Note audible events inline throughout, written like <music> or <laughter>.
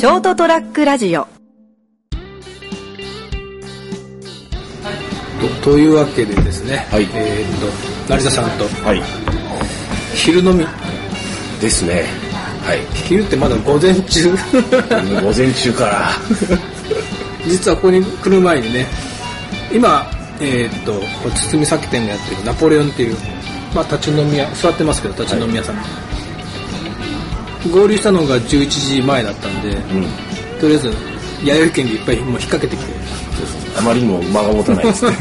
ショートトラックラジオとというわけでですね、はいえーっと成田さんとはい。昼飲みですね。はい。昼ってまだ午前中？午前中から。<laughs> 実はここに来る前にね今えーっと堤酒店がやってるナポレオンっていう、まあ、立ち飲み屋座ってますけど立ち飲み屋さん、合流したのが11時前だったんで、うん。とりあえず弥生県でいっぱいもう引っ掛けてきてあまりにも間が持たないですね。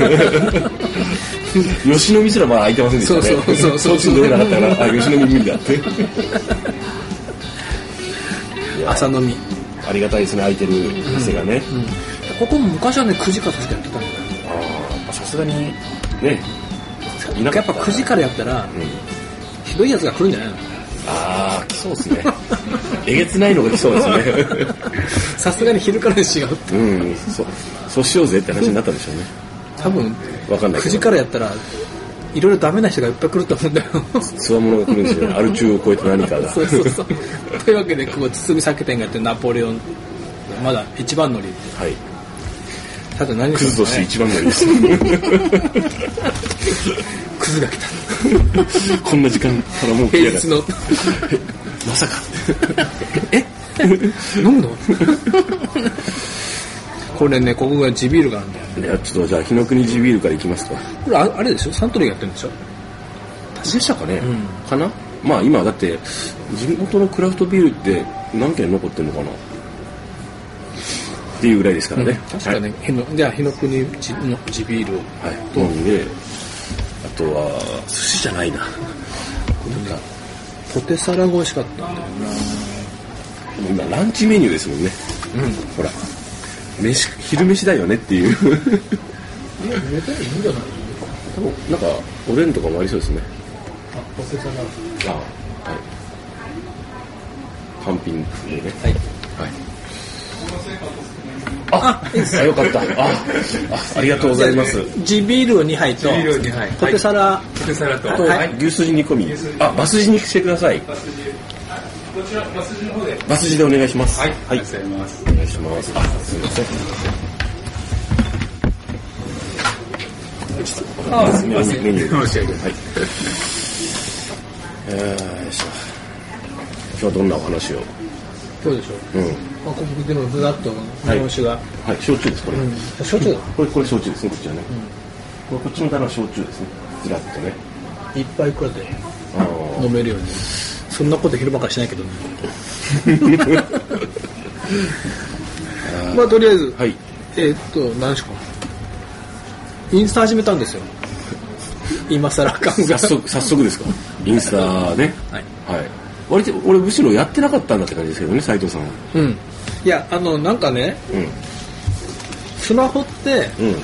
<laughs> 吉野みすらまだ開いてませんでしたね。そうそうそうそうそっちに乗れなかったから、あ、吉野み無理だって。朝飲み、ありがたいですね、開いてる店がね。ここも昔はね9時から確かやってたんだよああ、さすがに、ね。やっぱ9時からやったら、うん。ひどいやつが来るんじゃないの？ああ、来そうですね。えげつないのが来そうですね。<laughs> さすがに昼からにしようってうん、そう、そうしようぜって話になったんでしょうね。多分9わかんないけど。時からやったらいろいろダメな人がいっぱい来ると思うんだよつわものが来るんですよね。アル中を超えて何かが。そうそうそうというわけでここ堤酒店がやってるナポレオンまだ一番乗りはい。ただ何クズとして一番乗りです。<laughs> クズが来た。こんな時間からもう平日の。まさか。<laughs> え？飲むの？これねここが地ビールがあるんだよ。いや、ちょっとじゃあ、日の国地ビールからいきますか。これああれでしょ？サントリーがやってるんでしょ？でしたかね、ん。かな？まあ今だって、地元のクラフトビールって何軒残ってんのかな？っていうぐらいですからね。確かね、日のじゃあ日の国地の地ビールを。はい。はい。飲んで、あとは、寿司じゃないな。なんか、ポテサラが美味しかったんだよ今、ランチメニューですもんね。なうんほら、飯、昼飯だよねっていう。いや寝たらいいんじゃない多分なんか、おでんとかもありそうですね。あポテサラあはい。単品でね。はいはい。あ、あ、よかった。あ、あ、ありがとうございます。地ビールを2杯とポテサラポテサラと、とはい、牛すじ煮込み。あ、バスジにしてください。こちら、バスジの方で。バスジでお願いします。はい、はい。お願いします。あ、すみません。あすみません。メニュー。申し訳ない。はい。えー。今日はどんなお話を？そうでしょうん。まあ、ここでもふざっと日本酒が、はい、焼酎です、これ。うん焼酎だこれ、これ焼酎ですね、こっちはね。これこっちの棚は焼酎ですね。ずらっとね。いっぱいくらであー飲めるようにそんなこと昼ばかりしないけどね <laughs> まあとりあえず、はい。えーっと何しかインスタ始めたんですよ <laughs> 今更感が早速、早速ですか。インスタね。はい、はい。割と、俺むしろやってなかったんだって感じですけどね、斉藤さんは。うんいやあのなんかねうん。スマホってうん。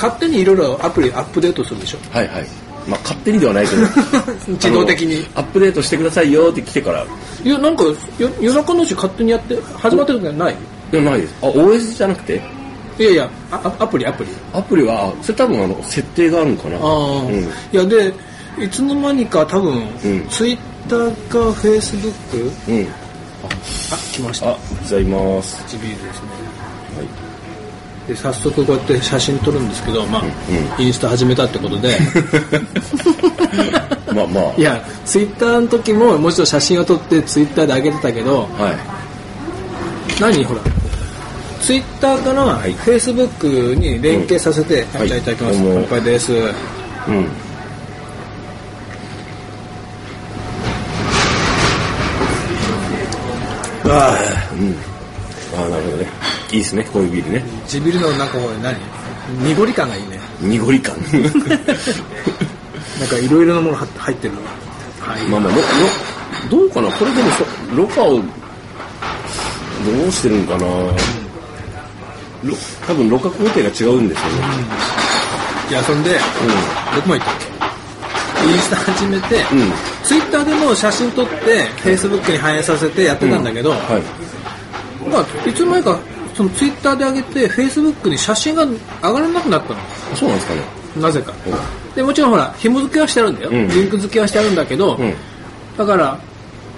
勝手にいろいろアプリアップデートするでしょはいはい。まあ、勝手にではないけど。<laughs> 自動的にアップデートしてくださいよって来てから。いやなんかよ夜中のうち勝手にやって始まってる時はない？いや、ないです。あ、OS じゃなくて？いやいやあアアプリアプリアプリは、それ多分あの、設定があるのかな。ああ、うん。いやでいつの間にか多分、うんツイッターかフェイスブックうん。あ来ましたあ、ございます。チビールですねはい。で早速こうやって写真撮るんですけど、まあインスタ始めたってことで <laughs> まあまあ。<laughs> いやツイッターの時ももちろん写真を撮ってツイッターで上げてたけどはい。何？ほらツイッターからいフェイスブックに連携させて、はいじゃあいただきますどうも乾杯ですうん。ああ、うん。ああ、なるほどね。いいですね、こういうビールね。地ビールのなんか何？濁り感がいいね濁り感。なんかいろいろなもの入ってるはいまあまあ、どうかな？これでもそ、ろ過を、どうしてるんかな？ろ多分、ろ過工程が違うんですよね。いやそんで、どこまで行ったっけ？インスタ始めて、うん。うん。ツイッターでも写真撮ってフェイスブックに反映させてやってたんだけど、はい。まあ、いつの間にかそのツイッターで上げてフェイスブックに写真が上がらなくなったのあそうなんですかね。なぜかでもちろんほら紐付けはしてあるんだよ、うんリンク付けはしてあるんだけど、うん。だから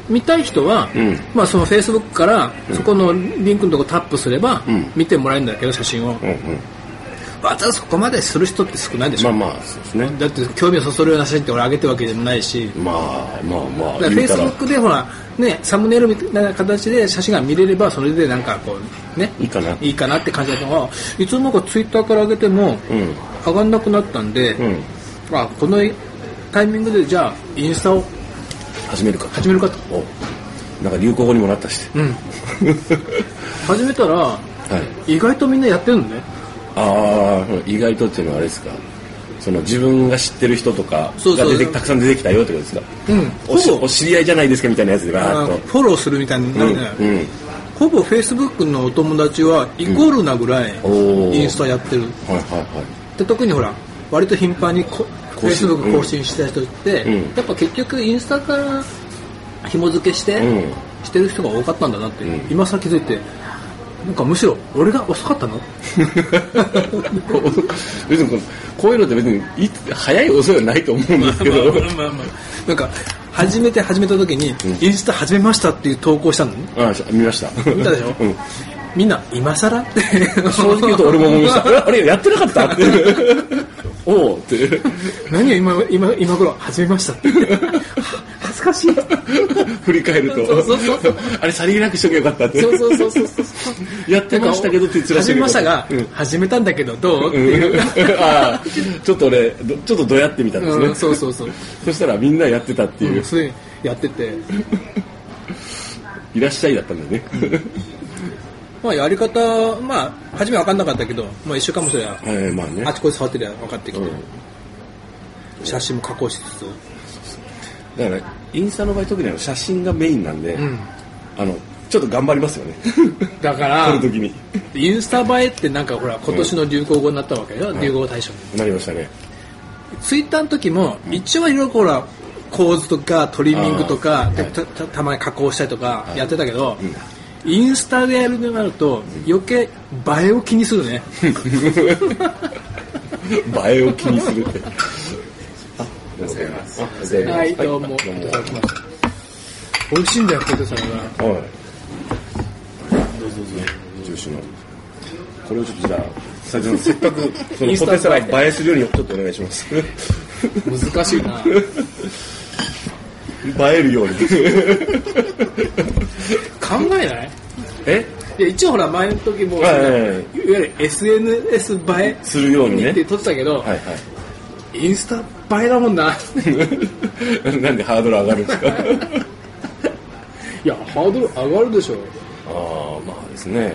見たい人は、うんまあそのフェイスブックからそこのリンクのとこタップすればうん見てもらえるんだけど写真を、うんうん。わざわざそこまでする人って少ないでしょ、まあまあ、そうですね。だって興味をそそるような写真って俺上げてるわけでもないしまあまあまあ、フェイスブックでほらねサムネイルみたいな形で写真が見れればそれでなんかこうねいいかな。いいかなって感じだったのがいつの間にかツイッターから上げてもうん。上がんなくなったんで、うん。あこのタイミングでじゃあインスタを始めるか。始めるかと、おなんか流行語にもなったして。うん、<laughs> 始めたらはい。意外とみんなやってるのねああ、意外とっていうのはあれですか？その自分が知ってる人とかそうそうが出てたくさん出てきたよってことですか？うんお知り合いじゃないですかみたいなやつでバあーッと。フォローするみたいになるね、うん。うん。ほぼフェイスブックのお友達はイコールなぐらいインスタやってるはいはいはい。で特にほら割と頻繁にこフェイスブック更新した人って、うんやっぱ結局インスタから紐付けして、うんしてる人が多かったんだなって、うん今さ気づいてなんかむしろ俺が遅かったの？<laughs> 別にこういうのって別にいつ早い遅いはないと思うんですけど、まあまあなんか初めて始めた時に、インスタ始めましたっていう投稿したの？ねああ見ました。見たでしょ？うん。みんな今更？って正直言うと俺も思いました。<laughs> あれやってなかったって。<laughs> おうって。何を今今今頃始めましたって？かしい。<laughs> 振り返ると。そうそうそうそう。あれさりげなくしとけばよかったって。そうそうそうそうそう。やってましたけどって言ってらっしゃ始めましたが、うん。始めたんだけどどうってう。ん。いう、ああちょっと俺どちょっとどやってみたんですね、うん、そうそうそう、そしたらみんなやってたっていう、うん、それやってて。いらっしゃいだったんだよね、まあやり方まあ初め分かんなかったけど、まあ、一週間もすればはいまあね。あちこち触ってりゃ分かってきて、うん。写真も加工しつつ。だからインスタの場合特にあの写真がメインなんで、うん。あのちょっと頑張りますよね。<laughs> だから撮る時に。インスタ映えってなんかほら今年の流行語になったわけよ、流行語大賞に。なりましたね。ツイッターの時も一応いろいろほら構図とかトリミングとかたたたまに加工したりとかやってたけど、インスタでやるとなると余計映えを気にするね。<laughs> 映えを気にするって。<laughs> あますはいどうもいどうもただきました美味しいんだよポテサラがはい。どうぞどうぞ。重視の。これをちょっとじゃあ、斉藤さん、せっかく、そのポテサラ映えするようにちょっとお願いします。難しいな映えるように。考えない？え？いや一応ほら前の時も、はいわゆる SNS 映えするようにねって。撮ってたけど、はいはインスタ映えだもんない。<laughs> なんでハードル上がるんですか？いやハードル上がるでしょああ、まあですね。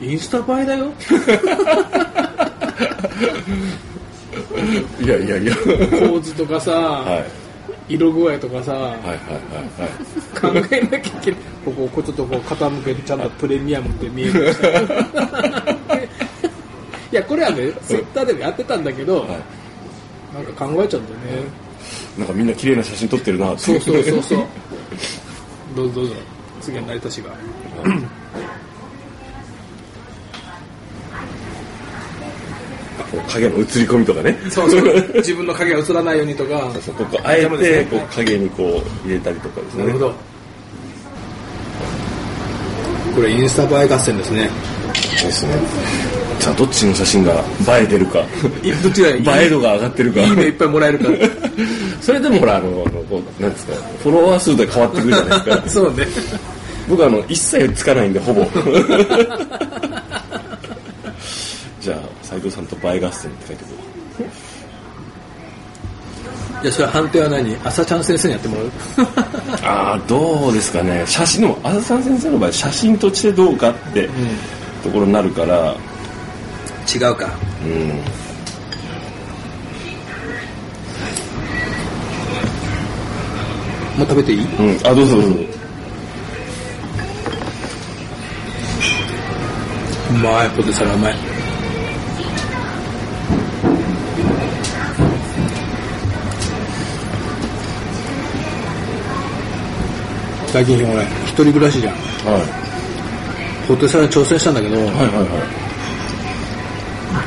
インスタ映えだよ <laughs> いやいやいや。構図とかさ、はい。色具合とかさ、はいはいはいはい。考えなきゃいけないこここうちょっとこう傾けてちゃんとプレミアムって見えるし <laughs> いやこれはねツイッターでもやってたんだけど、はいなんか考えちゃうんだよね、なんかみんな綺麗な写真撮ってるなって。そうそうそうそう。<laughs> どうぞ。どうぞ次は成田氏が。影の映り込みとかね。そうそう。自分の影が映らないようにとか。そうここあえてこう影にこう入れたりとかですね。なるほど。これインスタ映え合戦ですね。ですね。じゃあどっちの写真が映えてるか。いどっちがいい？映え度が上がってるか。いいねいっぱいもらえるか <laughs> それでもほら、あの、こうなんですか、フォロワー数で変わってくるじゃないですか。<laughs> そうね僕はあの、一切つかないんで、ほぼ。<laughs> じゃあ、斉藤さんと映え合戦って書いてくる。じゃあそれ判定は何？朝ちゃん先生にやってもらう？ああ、どうですかね。写真、でも、あずさん先生の場合、写真としてどうかって、ところになるから、違うかうん。もう食べていい？うん、あ、どうぞどうぞ。うまいポテサラうまい最近俺一人暮らしじゃんはい。ポテサラに挑戦したんだけど、はいはいはい。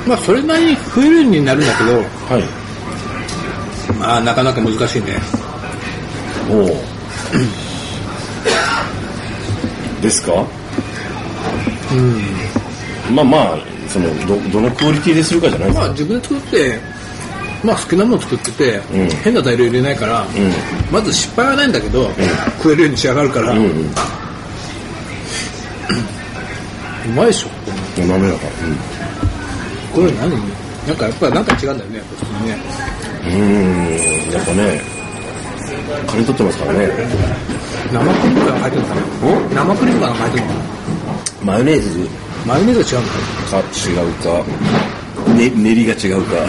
まあそれなりに増えるようになるんだけどはい。まあなかなか難しいね。おお。ですか？うん。まあまあそのどどのクオリティでするかじゃないですか、まあ自分で作ってまあ好きなもの作ってて、うん。変な材料入れないから、まず失敗はないんだけど、食えるように仕上がるから、うんうん。うまいでしょうん滑らかこれ何？なんかやっぱりなんか違うんだよね普通にね。うんうんやっぱね金取ってますからね。生クリームが入ってるのかな？生クリームが入ってるのかな？マヨネーズ。マヨネーズが違うんだか違うか、ね、練りが違うか。<laughs>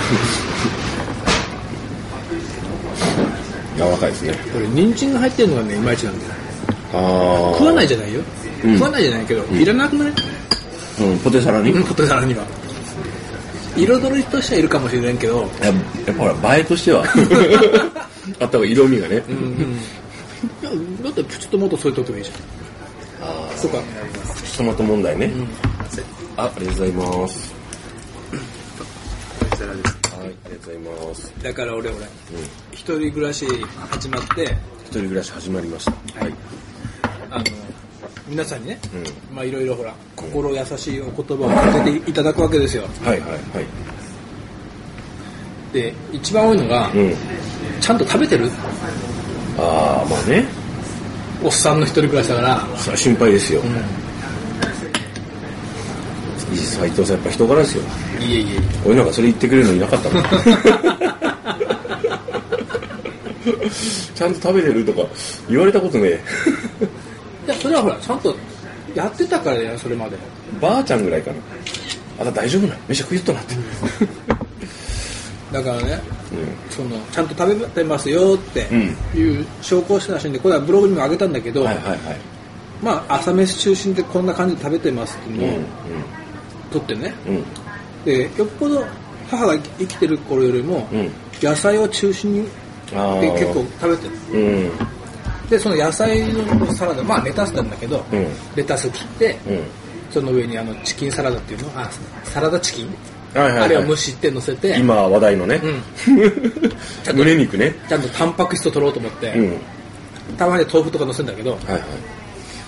柔らかいですね。これ人参が入ってるのがねいまいちなんだよ。ああ食わないじゃないよ、うん。食わないじゃないけど、いらなくない？うん、ポテサラに、ポテサラには彩りとしてはいるかもしれないけど。ややっぱほら映えとしては。<laughs> あった方が色味がね、うんうん。だってプチトマト添えとけばいいじゃん。あそうか。トマト問題ね、あありがとうございます。はいありがとうございます。だから俺俺うん。一人暮らし始まって。一人暮らし始まりました。はい、あの皆さんにねうん。まあいろいろほら心優しいお言葉をかけていただくわけですよ。はいはいはい。で一番多いのが、うん。ちゃんと食べてる？ああまあね。おっさんの一人暮らしだから。それは心配ですよ、斉藤さんやっぱ人柄ですよ。いえいえ俺なんかそれ言ってくれるのいなかったもん。<laughs> <laughs> ちゃんと食べてるとか言われたことねえいやそれはほらちゃんとやってたからやそれまで。ばあちゃんぐらいかな。あ大丈夫な飯食いっとなって。<laughs> だからねうそのちゃんと食べてますよってうん。いう証拠写真でこれはブログにも上げたんだけど、んはいはいはい。まあ朝飯中心でこんな感じで食べてますっていうのを撮ってね。うん。うんでよっぽど母が生きてる頃よりもうん。野菜を中心にあで結構食べてる。うんでその野菜のサラダまあレタスなんだけど、うん。レタス切ってうん。その上にあのチキンサラダっていうのあサラダチキン、はいはいはい。あれを蒸して乗せて今話題のね、うん。<laughs> 胸肉ね。ちゃんとタンパク質を取ろうと思って、うん。たまに豆腐とか乗せるんだけどはいはい。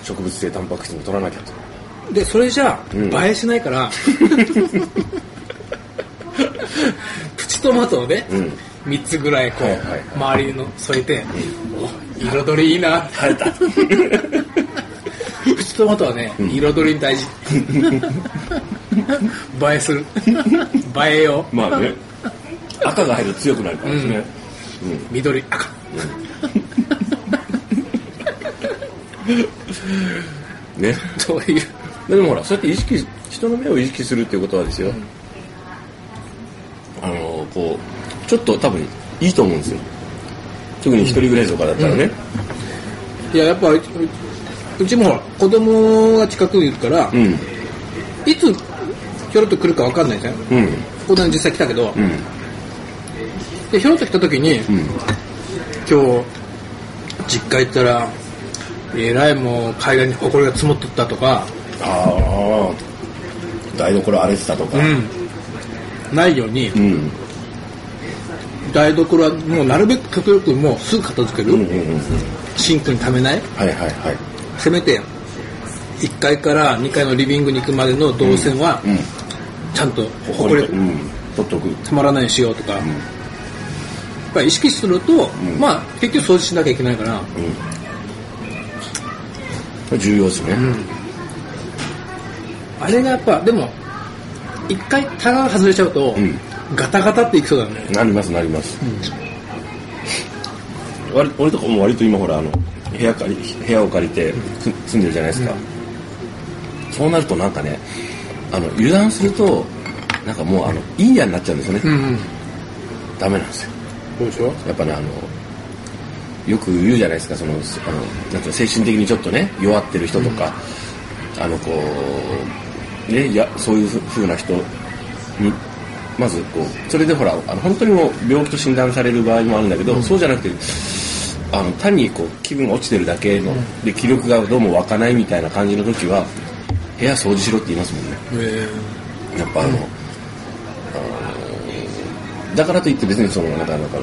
植物性タンパク質も取らなきゃと。でそれじゃうん。映えしないから、<laughs> プチトマトをね、うん。3つぐらいこう、はいはいはい。周りの添えて、お彩りいいな。晴れた。<laughs> プチトマトはね、彩り大事。<laughs> 映えする。映えよう。まあね。赤が入ると強くなるからですね、緑赤。うん。ね。そういう。でもほらそうやって意識人の目を意識するっていうことはですよ、あのこうちょっと多分いいと思うんですよ特に一人暮らしとかだったらね、いややっぱううちもほら子供が近くにいるから、うん。いつひょろっと来るか分かんないじゃん。うん。子供実際来たけど、うん。でひょろっと来た時に、うん。今日実家行ったらえらいもう海岸に埃が積もっとったとか、ああ台所荒れてたとか。ないように、うん台所はもうなるべく極力もうすぐ片付ける、シンクに溜めない。はいはいはい。せめて1階から2階のリビングに行くまでの動線はうん。ちゃんとほこり埃うん。取っとく。たまらないようにしようとか、やっぱり意識すると、まあ結局掃除しなきゃいけないから、うん。重要ですね、あれがやっぱでも一回タガが外れちゃうと、んガタガタっていきそうだね。なりますなります、割俺とかも割と今ほらあの部屋借り部屋を借りてす住んでるじゃないですか、そうなるとなんかねあの油断するとなんかもうあのいいやになっちゃうんですよね、うんうん。ダメなんですよ。そうでしょ？やっぱねあのよく言うじゃないですかそのあのなんていうの精神的にちょっとね弱ってる人とか、あのこうねいやそういうふ風な人にまずこうそれでほらあの本当にもう病気と診断される場合もあるんだけど、そうじゃなくてあの単にこう気分が落ちてるだけの、で気力がどうも湧かないみたいな感じの時は部屋掃除しろって言いますもんね。えやっぱあの、あのだからといって別にそのなんかなんか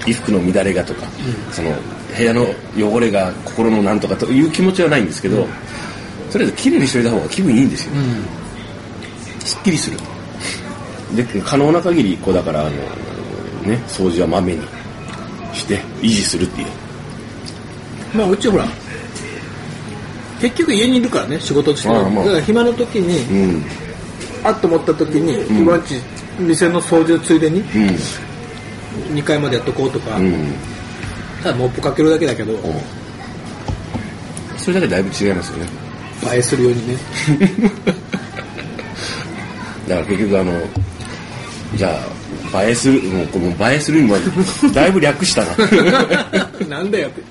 衣服の乱れがとか、その部屋の汚れが心のなんとかという気持ちはないんですけど、とりあえず綺麗にしといた方が気分いいんですよ。うん。すっきりする。で、可能な限り、こうだから、あの、ね、掃除はまめにして、維持するっていう。まあうちほら結局家にいるからね仕事してるああまあだから暇の時に、うん。あっと思った時に、ん今んち店の掃除をついでにうん。2階までやっとこうとか、うん。ただモップかけるだけだけど、それだけだいぶ違いますよね。映えするようにね <laughs> だから結局あの、じゃあ、映えする、もうこの映えするにまで、だいぶ略したな。<laughs> なんだよって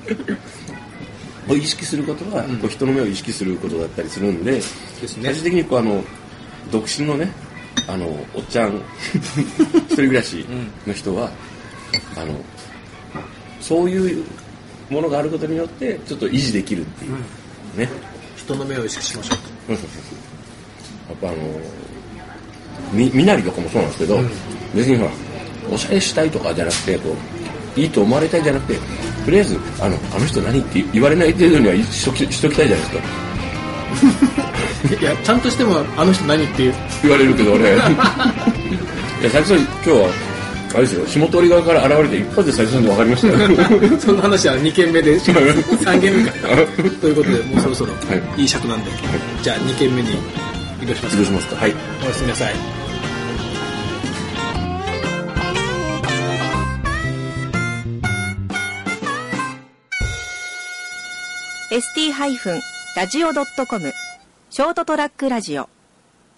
を意識することは、こう人の目を意識することだったりするんで、ですね最終的にこうあの、独身のね、あの、おっちゃん、<laughs> 一人暮らしの人は、あの、そういうものがあることによって、ちょっと維持できるっていう。ね。人の目を意識しましょうとやっぱあの、み、みなりとかもそうなんですけど、別にほら、おしゃれしたいとかじゃなくて、こう、いいと思われたいじゃなくて、とりあえず、あの、あの人何って言われない程度にはしときしときたいじゃないですか。<laughs> いやちゃんとしてもあの人何っていう言われるけど俺。<laughs> いや、斉藤さん、今日は、あれですよ、下通り側から現れて一発で斉藤さんで分かりましたよ。<laughs> その話は2軒目でします3軒目か。ということでもうそろそろはい。いい尺なんで、じゃあ2軒目に移動しますどうしますか。はい。おやすみなさい。ST-radio.com ショートトラックラジオ